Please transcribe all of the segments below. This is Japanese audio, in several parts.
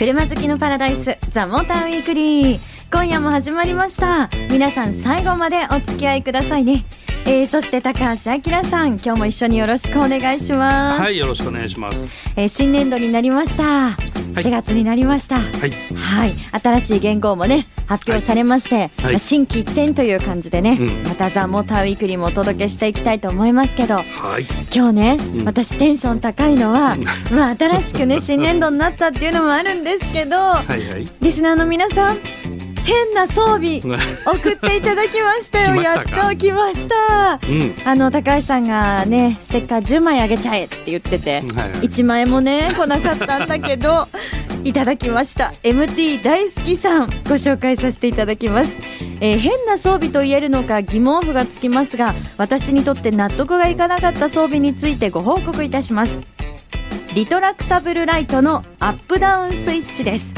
車好きのパラダイスザ・モーターウィークリー。今夜も始まりました。皆さん最後までお付き合いくださいね。えー、そして高橋明さん今日も一緒によろしくお願いします。はいよろしくお願いします、えー、新年度になりました。4月になりました。はい、はい、新しい原稿もね発表されまして、はい、新規一点という感じでね、うん、またザ・モーターウィークリーもお届けしていきたいと思いますけど、はい、今日ね、うん、私テンション高いのは、まあ新しくね 新年度になったっていうのもあるんですけど、はいはい、リスナーの皆さん変な装備送っていただきましたよ。やっと来ました、うん、あの高橋さんがねステッカー10枚あげちゃえって言ってて、はいはい、1枚もね来なかったんだけど いただきました。MT 大好きさんご紹介させていただきます、えー、変な装備と言えるのか疑問符がつきますが私にとって納得がいかなかった装備についてご報告いたします。リトラクタブルライトのアップダウンスイッチです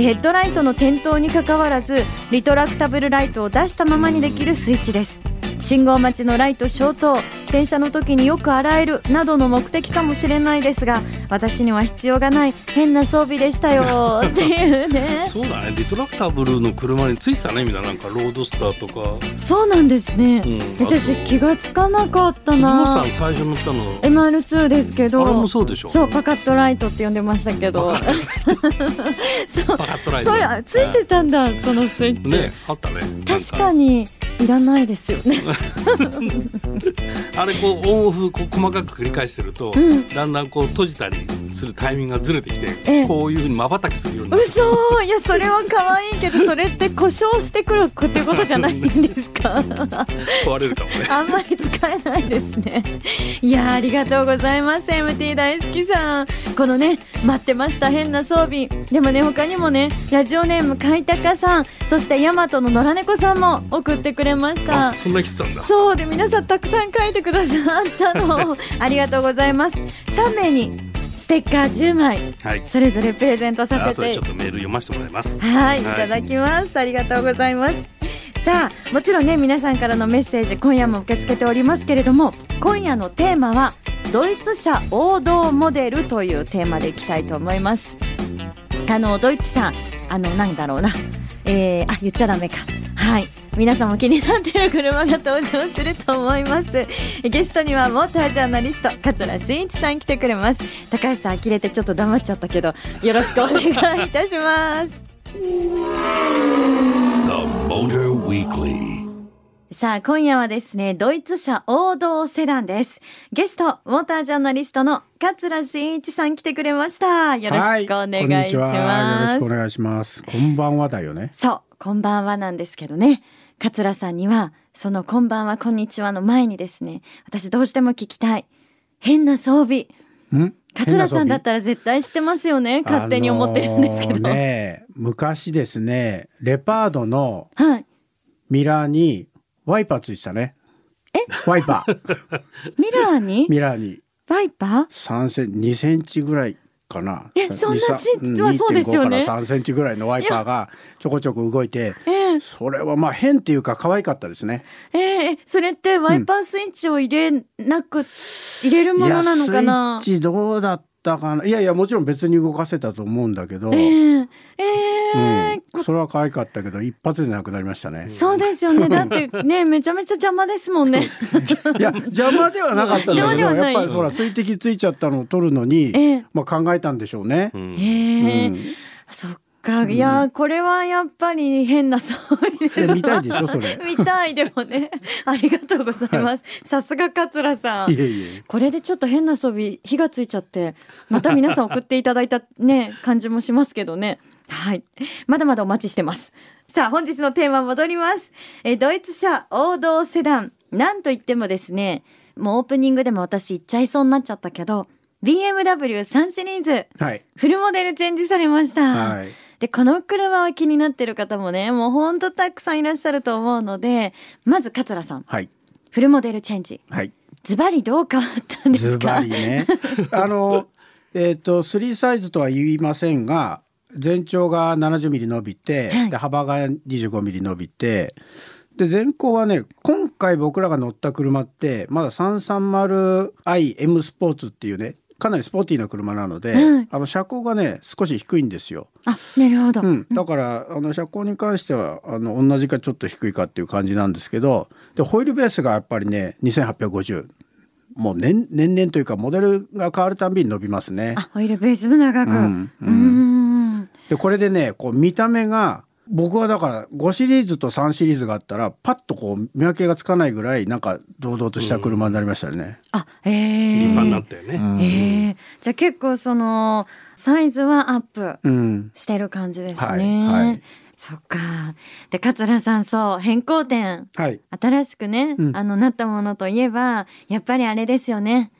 ヘッドライトの点灯にかかわらずリトラクタブルライトを出したままにできるスイッチです。信号待ちのライト消灯洗車の時によく洗えるなどの目的かもしれないですが私には必要がない変な装備でしたよ っていうね。そうだね。リトラクタブルの車についてたねみんななんかロードスターとか。そうなんですね、うん、私気がつかなかったな。さん最初乗ったの。MR2 ですけど。あれもそうでしょそうパカットライトって呼んでましたけど。そ うパカットライト。それついてたんだそのスイッチ。ねあったね。確かにいらないですよね。あれこうオンオフこう細かく繰り返してると、うん、だんだんこう閉じたりするタイミングがずれてきて、ええ、こういうふうにまばたきするようになる。嘘。いやそれは可愛いけどそれって故障してくるってことじゃないんですか？壊れるかもね。あんまり使えないですね。いやありがとうございます。MT 大好きさん。このね待ってました。変な装備。でもね他にもねラジオネーム海高さん。そして大和の野良猫さんも送ってくれました。そんな来てたんだ。そうで皆さんたくさん書いてくださったの。ありがとうございます。3名にステッカー10枚、はい、それぞれプレゼントさせて。ちょっとメール読ませてもらいます。はい、い、ただきます。ありがとうございますさあもちろんね皆さんからのメッセージ今夜も受け付けておりますけれども今夜のテーマはドイツ車王道モデルというテーマでいきたいと思います。あのドイツ車あのなんだろうな。えー、あ言っちゃダメか。はい。皆さんも気になっている車が登場すると思います。ゲストにはモータージャーナリスト桂真一さん来てくれます。高橋さん呆れてちょっと黙っちゃったけどよろしくお願いいたします。さあ今夜はですねドイツ車王道セダンです。ゲストモータージャーナリストの桂真一さん来てくれました。よろしくお願いします、はい、よろしくお願いします。こんばんはだよね。そうこんばんはなんですけどね。桂さんにはそのこんばんはこんにちはの前にですね私どうしても聞きたい。変な装備桂さんだったら絶対知ってますよね。勝手に思ってるんですけど、ね、昔ですねレパードのミラーにワイパーついてたね、え？ワイパー。ミラーに？ミラーに。ワイパー？3セン2センチぐらいかな。えそんなちっはそうですよね。2.5から3センチぐらいのワイパーがちょこちょこ動いて、えー、それはまあ変っていうか可愛かったですね。えー、それってワイパースイッチを入れなく、うん、入れるものなのかな？スイッチどうだったかな。いやいやもちろん別に動かせたと思うんだけど。えー、えー、うん、それは可愛かったけど一発でなくなりましたね。そうですよね。だってねめちゃめちゃ邪魔ですもんね。いや邪魔ではなかったんだけど やっぱりそら水滴ついちゃったのを取るのに、えー、まあ考えたんでしょうね、うえ、うん、そっか、いや、これはやっぱり変な装備です見たいでしょそれ。見たいでもね。ありがとうございます、さすが桂さん。これでちょっと変な装備火がついちゃってまた皆さん送っていただいたね 感じもしますけどね。はい。まだまだお待ちしてます。さあ本日のテーマ戻ります。えドイツ車王道セダン。なんといってもですねもうオープニングでも私言っちゃいそうになっちゃったけど BMW3 シリーズ、はい、フルモデルチェンジされました、はいでこの車は気になってる方もねもうほんとたくさんいらっしゃると思うのでまず桂さん、はい、フルモデルチェンジ、はい、ズバリどう変わったんですか？ズバリね。あのえっ、ー、と3サイズとは言いませんが全長が70ミリ伸びて、はい、で幅が25ミリ伸びてで前後はね今回僕らが乗った車ってまだ 330iM スポーツっていうねかなりスポーティーな車なので、うん、あの車高がね少し低いんですよ。あなるほど、うん、だからあの車高に関してはあの同じかちょっと低いかっていう感じなんですけどでホイールベースがやっぱりね2850もう年年々というかモデルが変わるたんびに伸びますね。あホイールベースも長く、うんうん、でこれでねこう見た目が僕はだから5シリーズと3シリーズがあったらパッとこう見分けがつかないぐらいなんか堂々とした車になりましたね。うん、あええ立派になったよね。うん、えー、じゃあ結構そのサイズはアップしてる感じですね。うんはいはい、そっか。で桂さんそう変更点、はい、新しくね、あのなったものといえばやっぱりあれですよね。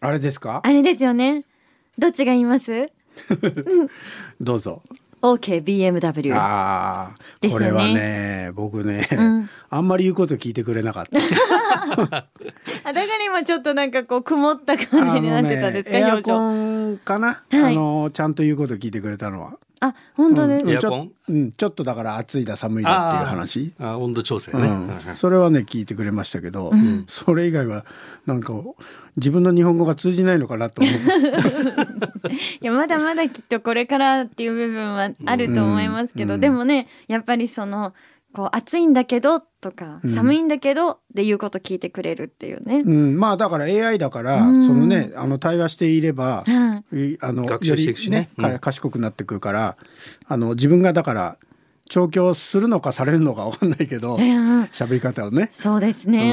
あれですか？あれですよね。どっちが言います？どうぞ。OKBMW、ああ、ね、これはね僕ね、うん、あんまり言うこと聞いてくれなかった。あだから今ちょっとなんかこう曇った感じになってたんですか、ね、エアコンかな、はい、あのちゃんと言うこと聞いてくれたのはあ本当です、うん、ちょうん、ちょっとだから暑いだ寒いだっていう話。あ温度調整ね、うん、それはね聞いてくれましたけど、うん、それ以外はなんか自分の日本語が通じないのかなと思う。いやまだまだきっとこれからっていう部分はあると思いますけど、でもねやっぱりそのこう暑いんだけどとか、寒いんだけどっていうこと聞いてくれるっていうね、うん、まあだから AI だから、うん、そのねあの対話していれば、うん、あのよりね、賢くなってくるからあの自分がだから調教するのかされるのかわかんないけど喋、り方をね。そうですね、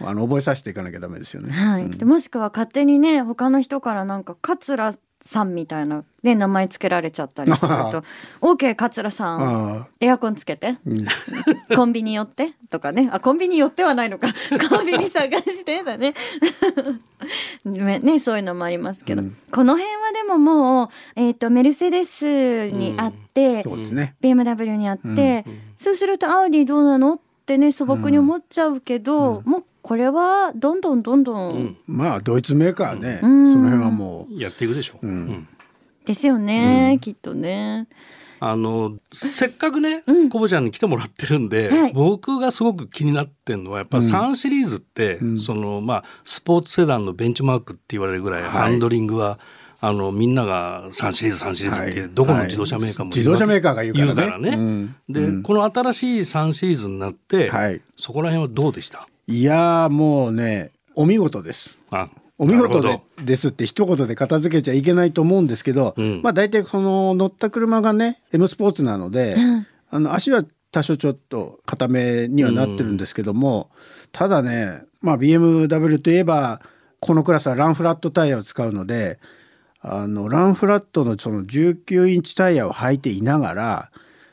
あの覚えさせていかなきゃダメですよね、はい。でもしくは勝手にね他の人からなんか桂さんみたいなで名前つけられちゃったりすると「OK 桂さんエアコンつけて、コンビニ寄って」とかね。あコンビニ寄ってはないのか。コンビニ探してだね。ねそういうのもありますけど、うん、この辺はでももう、えーと、メルセデスにあって、うん、ね、BMW にあって、うん、そうするとアウディどうなのってね素朴に思っちゃうけど、もうこれはどんどんどんどん、うん、まあドイツメーカーね、うん、その辺はもう。やっていくでしょう、うん、ですよね、きっとね。あのせっかくね、コボちゃんに来てもらってるんで、はい、僕がすごく気になってるのはやっぱ3シリーズって、そのまあスポーツセダンのベンチマークって言われるぐらい、ハンドリングはあのみんなが3シリーズ3シリーズってどこの自動車メーカーも、自動車メーカーが言うからね。で、この新しい3シリーズになって、そこら辺はどうでした？いやもうねお見事です。あお見事でですって一言で片付けちゃいけないと思うんですけど、うん、まあ大体その乗った車がね M スポーツなので、うん、あの足は多少ちょっと固めにはなってるんですけども、うん、ただね、まあ、BMW といえばこのクラスはランフラットタイヤを使うのであのランフラットのその19インチタイヤを履いていながら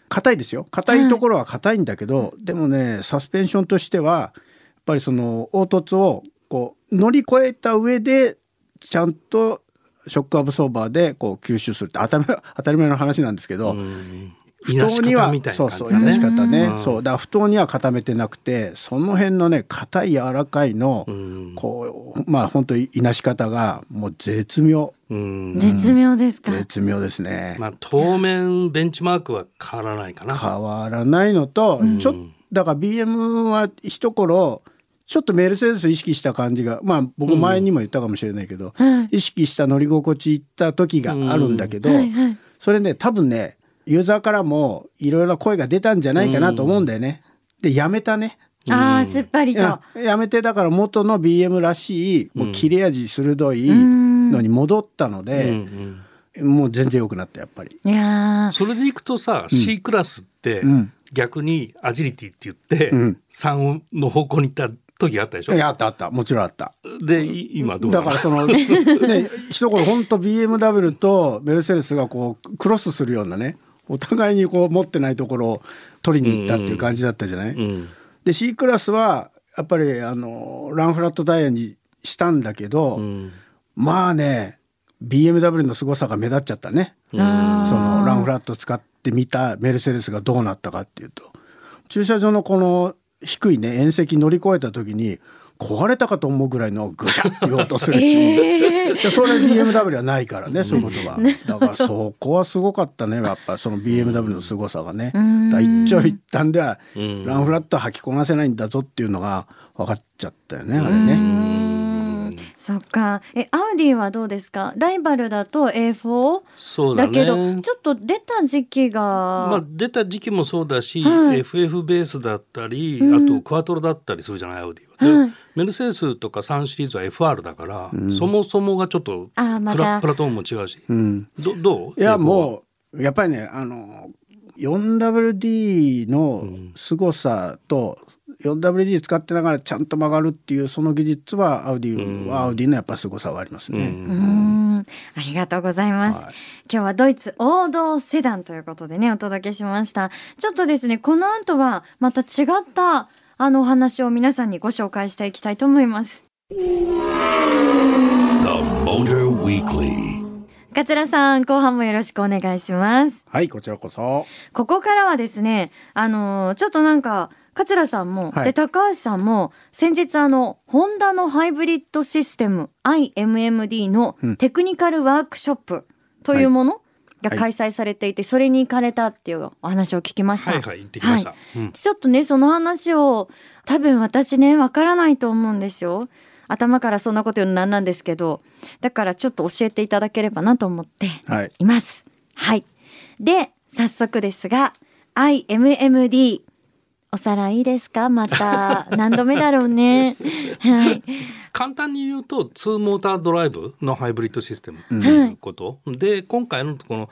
硬いですよ。硬いところは硬いんだけど、でもねサスペンションとしてはぱりその凹凸をこう乗り越えた上でちゃんとショックアブソーバーでこう吸収するって当たり前 当たり前の話なんですけど、不当にはそうそういなし方ね、うん、そうだ不当には固めてなくてその辺のね硬い柔らかいの、うん、こうまあ本当いなし方がもう絶妙、うん、絶妙ですか？絶妙ですね。まあ当面ベンチマークは変わらないかな。変わらないのと、ちょっとだから BM は一頃ちょっとメルセデス意識した感じがまあ僕前にも言ったかもしれないけど、うん、意識した乗り心地いった時があるんだけど、うん。はいはい、それね多分ねユーザーからもいろいろ声が出たんじゃないかなと思うんだよね。でやめたね。ああすっぱりと。やめてだから元の BM らしいもう切れ味鋭いのに戻ったので。うんもう全然良くなったやっぱり。いやそれでいくとさ、C クラスって、逆にアジリティって言って、うん、3の方向に行った時あったでしょ？あったあった。もちろんあった。で今どうだからその ね一頃本当 BMW とメルセデスがこうクロスするようなねお互いにこう持ってないところを取りに行ったっていう感じだったじゃない、うんうん、で C クラスはやっぱりあのランフラットダイヤにしたんだけど、うん、まあね BMW の凄さが目立っちゃったね、そのランフラット使ってみたメルセデスがどうなったかっていうと。駐車場のこの低いね縁石乗り越えた時に壊れたかと思うぐらいのぐしゃっていう音するし、えー、それ BMW はないからねそういうことは。だからそこはすごかったねやっぱその BMW の凄さがね。一長一短ではランフラット履きこなせないんだぞっていうのが分かっちゃったよねあれね。そっか。えアウディはどうですか？ライバルだと A4 そうだ,、ね、だけどちょっと出た時期がまあ出た時期もそうだし、はい、FF ベースだったり、うん、あとクワトロだったりするじゃないアウディは。はい、メルセデスとか3シリーズは FR だから、うん、そもそもがちょっとプラ,、プラトーンも違うし、うん、どどう？いやもうやっぱりねあの 4WD の凄さと 4WD 使ってながらちゃんと曲がるっていうその技術はアウディはアウディのやっぱ凄さはありますね。うん。ありがとうございます、はい、今日はドイツ王道セダンということでねお届けしました。ちょっとですねこの後はまた違ったあのお話を皆さんにご紹介していきたいと思います。桂さん後半もよろしくお願いします。はいこちらこそ。ここからはですねあのちょっとなんか桂さんも、はい、で高橋さんも先日あのホンダのハイブリッドシステム IMMD のテクニカルワークショップというもの、が開催されていて、それに行かれたっていうお話を聞きました。はいはい、行ってきました。はいうん、ちょっとね、その話を多分私ね、わからないと思うんですよ。頭からそんなこと言うのなんなんですけど、だからちょっと教えていただければなと思っています。はい、はい。で、早速ですが、IMMD おさらいいですか？また。何度目だろうね。はい。簡単に言うと2モータードライブのハイブリッドシステムということ、うん、で今回のこの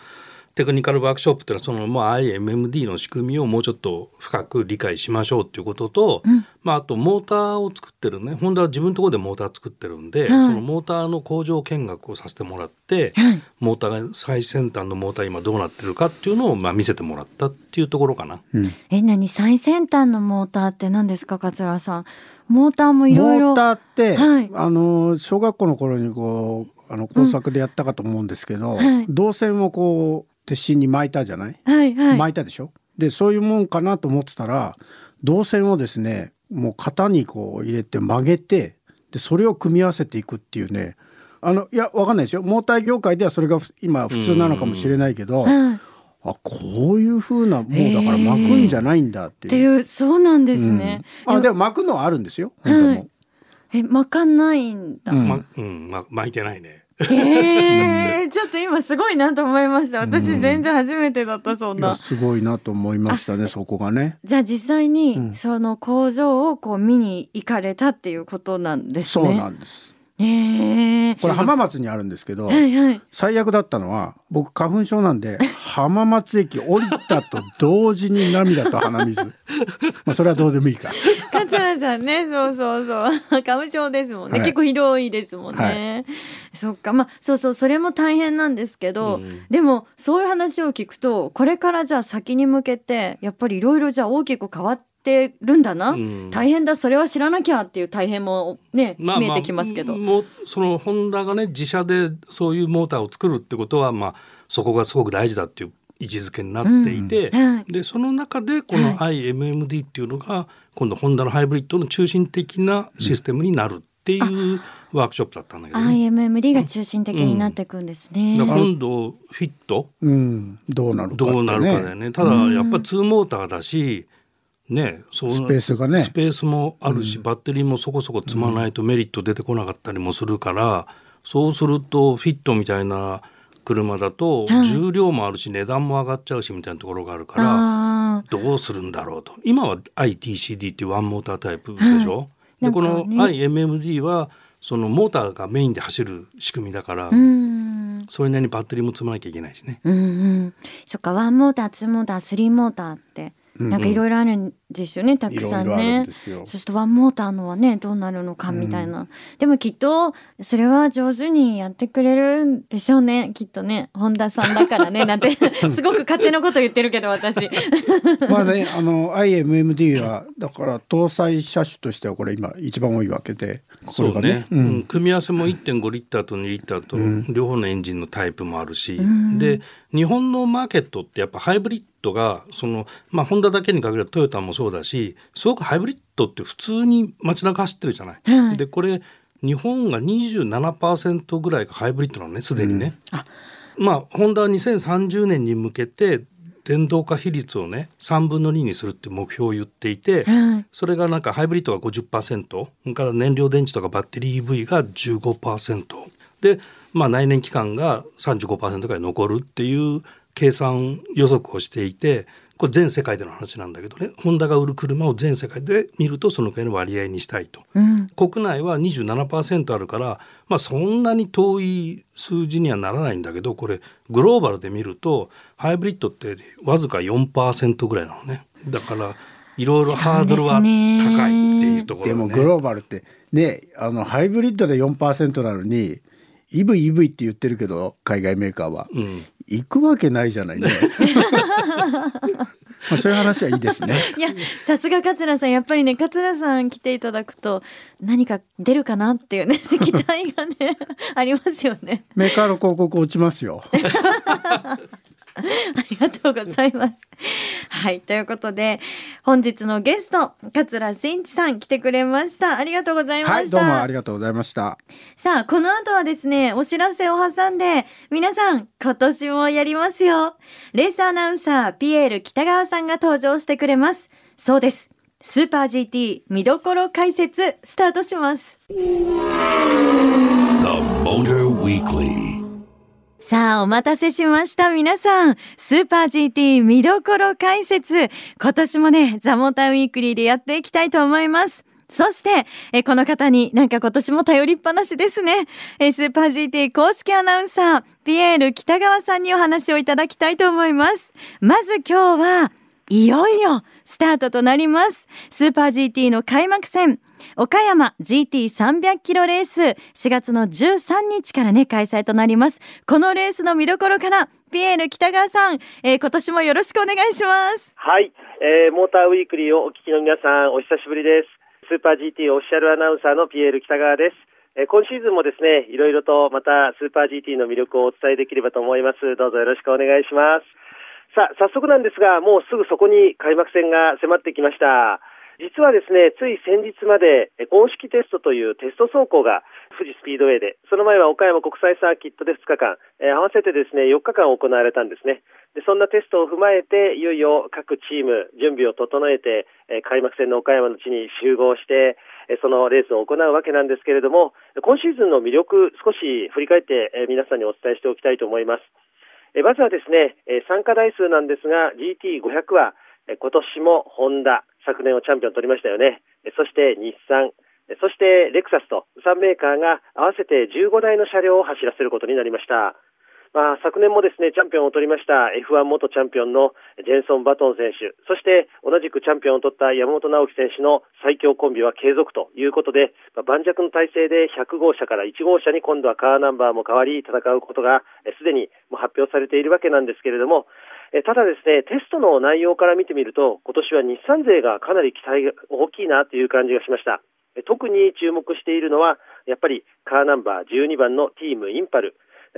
テクニカルワークショップっていうのはその、まあ、IMMD の仕組みをもうちょっと深く理解しましょうっていうことと、うん、まあ、あとモーターを作ってるねホンダは自分のところでモーター作ってるんで、はい、そのモーターの工場見学をさせてもらって、はい、モーターが最先端のモーター今どうなってるかっていうのをまあ見せてもらったっていうところかな。うん、え何？最先端のモーターって何ですか桂さん？モーターもいろいろ。モーターって、はい、あの小学校の頃にこうあの工作でやったかと思うんですけど、うん、導線をこう鉄心に巻いたじゃない、はいはい、巻いたでしょ？でそういうもんかなと思ってたら導線をですねもう型にこう入れて曲げてでそれを組み合わせていくっていうねあのいやわかんないですよモーター業界ではそれが今普通なのかもしれないけど、あこういうふうなもうだから巻くんじゃないんだっていう。っていうそうなんですね。うん、あでも巻くのはあるんですよ本当も。え巻かないんだ。うん、ま、うん、ま巻いてないね。えー、ちょっと今すごいなと思いました。私全然初めてだったそんな、すごいなと思いましたねそこがね。じゃあ実際にその工場をこう見に行かれたっていうことなんですね。そうなんです。えー、これ浜松にあるんですけど、はいはい、最悪だったのは僕花粉症なんで 浜松駅降りたと同時に涙と鼻水。まあそれはどうでもいいか桂さんねそうそうそう。花粉症ですもんね、はい、結構ひどいですもんね、はい、そっか。まあそうそうそれも大変なんですけど、うん、でもそういう話を聞くとこれからじゃあ先に向けてやっぱりいろいろじゃあ大きく変わってるんだな、うん、大変だそれは知らなきゃっていう大変もね、まあ、見えてきますけど。もうそのホンダがね自社でそういうモーターを作るってことはまあそこがすごく大事だっていう位置づけになっていて、うん。はい、でその中でこの IMMD っていうのが今度ホンダのハイブリッドの中心的なシステムになるっていう、ワークショップだったんだけど、ね、IMMD が中心的になっていくんですね。うん、今度フィット、うん、どうなるか、ね、どうなるかだよね。ただやっぱ2モーターだし、ね、そスペースがね。スペースもあるし、うん、バッテリーもそこそこ積まないとメリット出てこなかったりもするから、うん、そうするとフィットみたいな車だと重量もあるし値段も上がっちゃうしみたいなところがあるからどうするんだろうと。今は ITCD っていうワンモータータイプでしょ、でこの IMMD はそのモーターがメインで走る仕組みだから、それなりにバッテリーも積まなきゃいけないしね。うんうん、そっかワンモーターツーモータースリーモーターってなんかいろいろあるんですよね、たくさんね。そしてワンモーターのはねどうなるのかみたいな、うん、でもきっとそれは上手にやってくれるんでしょうねきっとね本田さんだからね なんてすごく勝手なこと言ってるけど私。まあねあの IMMD はだから搭載車種としてはこれ今一番多いわけでこれがね、ねうん、組み合わせも1.5リッターと2リッターと両方のエンジンのタイプもあるし、うん、で日本のマーケットってやっぱハイブリッドがそのまあホンダだけに限らずトヨタもそうだしすごくハイブリッドって普通に街中走ってるじゃない。はい、でこれ日本が27%ぐらいがハイブリッドなのねすでにね。うん、まあホンダは2030年に向けて電動化比率をね3分の2にするって目標を言っていて、それがなんかハイブリッドが50%それから燃料電池とかバッテリー EV が15%で、まあ、内燃機関が35%ぐらい残るっていう計算予測をしていてこれ全世界での話なんだけどね。ホンダが売る車を全世界で見るとそのくらいの割合にしたいと、うん、国内は27%あるから、まあ、そんなに遠い数字にはならないんだけどこれグローバルで見るとハイブリッドってわずか4%ぐらいなのね。だからいろいろハードルは高いっていうところ、ね、でもグローバルってねあのハイブリッドで4%なのに EV EV って言ってるけど海外メーカーは、うん、行くわけないじゃないね。まあそういう話はいいですね。いやさすが桂さんやっぱりね桂さん来ていただくと何か出るかなっていうね 期待がねありますよね。メーカーの広告落ちますよ。ありがとうございます。はい、ということで本日のゲスト桂真一さん来てくれました。ありがとうございました。はい、どうもありがとうございました。さあ、この後はですね、お知らせを挟んで皆さん今年もやりますよ。レースアナウンサーピエール北川さんが登場してくれます。そうです。スーパー GT 見どころ解説スタートします。さあ、お待たせしました。皆さん、スーパー GT 見どころ解説。今年もね、ザモーターウィークリーでやっていきたいと思います。そして、えこの方になんか今年も頼りっぱなしですね。えスーパー GT 公式アナウンサー、ピエール北川さんにお話をいただきたいと思います。まず今日は、いよいよスタートとなります。スーパー GT の開幕戦。岡山 GT300 キロレース4月の13日からね開催となりますこのレースの見どころからピエール北川さん、えー、今年もよろしくお願いしますはい、えー、モーターウィークリーをお聞きの皆さんお久しぶりですスーパー GT オフィシャルアナウンサーのピエール北川ですえ今シーズンもですね、いろいろとまたスーパー GT の魅力をお伝えできればと思います。どうぞよろしくお願いします。さあ、早速なんですが、もうすぐそこに開幕戦が迫ってきました。実はですね、つい先日まで公式テストというテスト走行が富士スピードウェイで、その前は岡山国際サーキットで2日間、えー、合わせてですね、4日間行われたんですね。でそんなテストを踏まえて、いよいよ各チーム、準備を整えて、えー、開幕戦の岡山の地に集合して、えー、そのレースを行うわけなんですけれども、今シーズンの魅力、少し振り返って、え、皆さんにお伝えしておきたいと思います。えまずはですね、え参加台数なんですが、GT500 は、え今年もホンダ、昨年をチャンピオン取りましたよね。えそして日産、そしてレクサスと3メーカーが合わせて15台の車両を走らせることになりました。まあ、昨年もですね、チャンピオンを取りました F1 元チャンピオンのジェンソン・バトン選手、そして同じくチャンピオンを取った山本直樹選手の最強コンビは継続ということで、まあ、盤石の体制で100号車から1号車に今度はカーナンバーも変わり戦うことがすでにも発表されているわけなんですけれどもえ、ただですね、テストの内容から見てみると、今年は日産勢がかなり期待が大きいなという感じがしました。特に注目しているのは、やっぱりカーナンバー12番のティームインパル。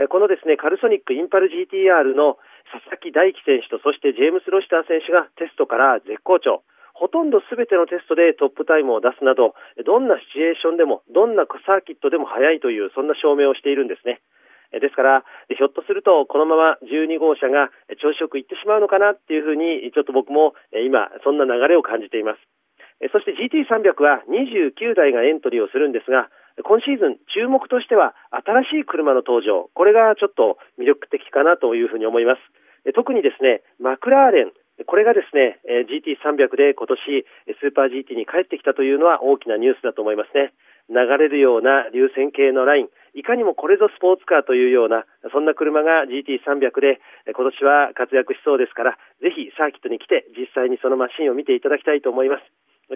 このですね、カルソニックインパル GTR の佐々木大樹選手と、そしてジェームス・ロシター選手がテストから絶好調。ほとんどすべてのテストでトップタイムを出すなど、どんなシチュエーションでも、どんなサーキットでも速いという、そんな証明をしているんですね。ですから、ひょっとすると、このまま12号車が調子よくいってしまうのかなっていうふうに、ちょっと僕も今、そんな流れを感じています。そして GT300 は29台がエントリーをするんですが、今シーズン注目としては新しい車の登場、これがちょっと魅力的かなというふうに思います。特にですね、マクラーレン、これがですね、GT300 で今年スーパー GT に帰ってきたというのは大きなニュースだと思いますね。流れるような流線形のライン、いかにもこれぞスポーツカーというような、そんな車が GT300 で今年は活躍しそうですから、ぜひサーキットに来て実際にそのマシンを見ていただきたいと思います。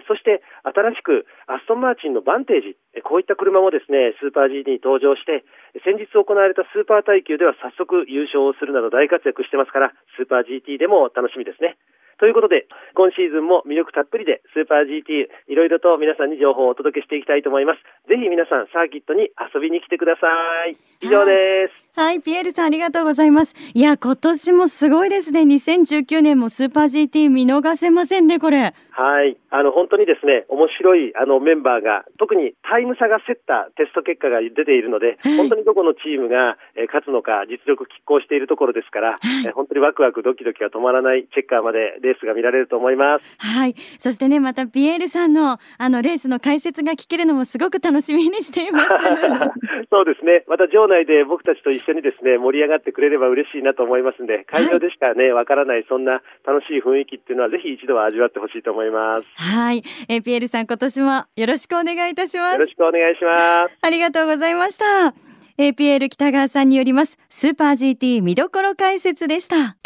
そして新しくアストンマーチンのバンテージ、こういった車もですね、スーパー GT に登場して、先日行われたスーパー耐久では早速優勝をするなど大活躍してますから、スーパー GT でも楽しみですね。ということで、今シーズンも魅力たっぷりでスーパー GT いろいろと皆さんに情報をお届けしていきたいと思います。ぜひ皆さんサーキットに遊びに来てください。以上です。はい、ピエールさんありがとうございます。いや、今年もすごいですね。2019年もスーパー GT 見逃せませんね、これ。はい。あの、本当にですね、面白いあのメンバーが、特にタイム差が競ったテスト結果が出ているので、本当にどこのチームが、え勝つのか、実力拮抗しているところですから、え本当にワクワクドキドキが止まらないチェッカーまでレースが見られると思います。はい。そしてね、またピエールさんのあのレースの解説が聞けるのもすごく楽しみにしています。そうですね。また場内で僕たちと一緒にですね、盛り上がってくれれば嬉しいなと思いますんで、会場でしかね、わ、からない、そんな楽しい雰囲気っていうのは、ぜひ一度は味わってほしいと思います。はい、えー、ピエールさん今年もよろしくお願いいたしますよろしくお願いしますありがとうございました APL 北川さんによりますスーパー GT 見どころ解説でした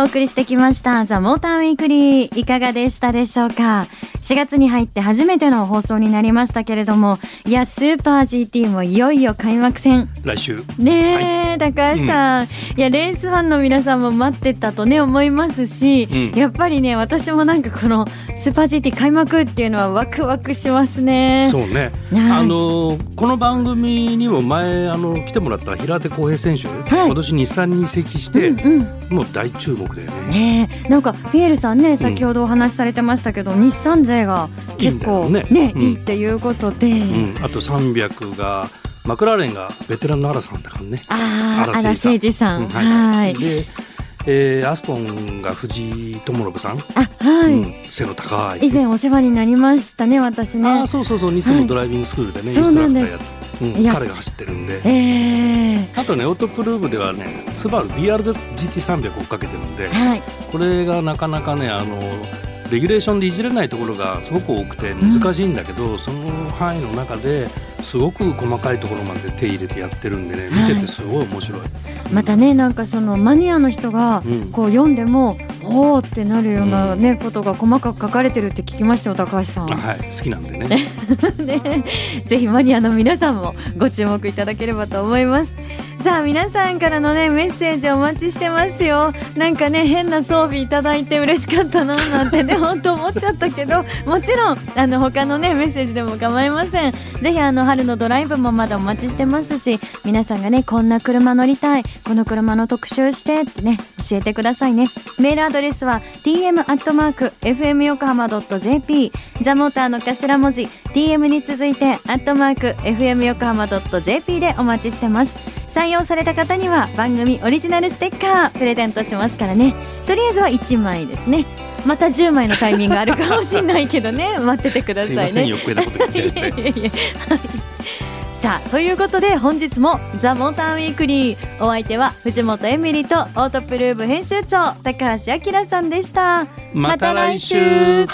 お送りしてきましたザ・モーターウィークリー。いかがでしたでしょうか？4月に入って初めての放送になりましたけれどもいやスーパー GT もいよいよ開幕戦。来週。ねえ、はい、高橋さん、うん、いやレースファンの皆さんも待ってたとね思いますし、うん、やっぱりね私もなんかこのスーパー GT 開幕っていうのはワクワクしますね。そうね、あのこの番組にも前あの来てもらった平手浩平選手、はい、今年日産に移籍して、うんうん、もう大注目だよね。ねなんかピエールさんね先ほどお話しされてましたけど、日産勢が結構ねね、いいっていうことで、あと300がマクラーレンがベテランの荒さんだからね。ああ荒誠司さん、はい。でえー、アストンが藤井智信さん。あはい、うん、背の高い。以前お世話になりましたね私ね。あそうそうそう。ニスのドライビングスクールでね、はい、インストラクターやってうん、彼が走ってるんで、えー、あとねオートプルーブではねスバル BRZGT300 追っかけてるんで、はい、これがなかなかねあのレギュレーションでいじれないところがすごく多くて難しいんだけど、うん、その範囲の中ですごく細かいところまで手入れてやってるんでね見ててすごい面白い、はい、またねなんかそのマニアの人がこう読んでも、うん、おおってなるようなね、うん、ことが細かく書かれてるって聞きましたよ高橋さん。はい。好きなんでね。ね。ぜひマニアの皆さんもご注目いただければと思いますさあ皆さんからのねメッセージお待ちしてますよ。なんかね変な装備いただいて嬉しかったななんてね 本当思っちゃったけどもちろんあの他のねメッセージでも構いません。ぜひあの春のドライブもまだお待ちしてますし皆さんがねこんな車乗りたいこの車の特集してってね教えてくださいね。メールアドレスは tm アットマーク fm 横浜 .jp ザモーターの頭文字 tm に続いてアットマーク fm 横浜 .jp でお待ちしてます。採用された方には番組オリジナルステッカープレゼントしますからね。とりあえずは1枚ですね。また10枚のタイミングあるかもしれないけどね。待っててくださいね。さあということで本日も「ザ・モーターウィークリー」お相手は藤本エミリとオートプルーブ編集長高橋明さんでした。また来週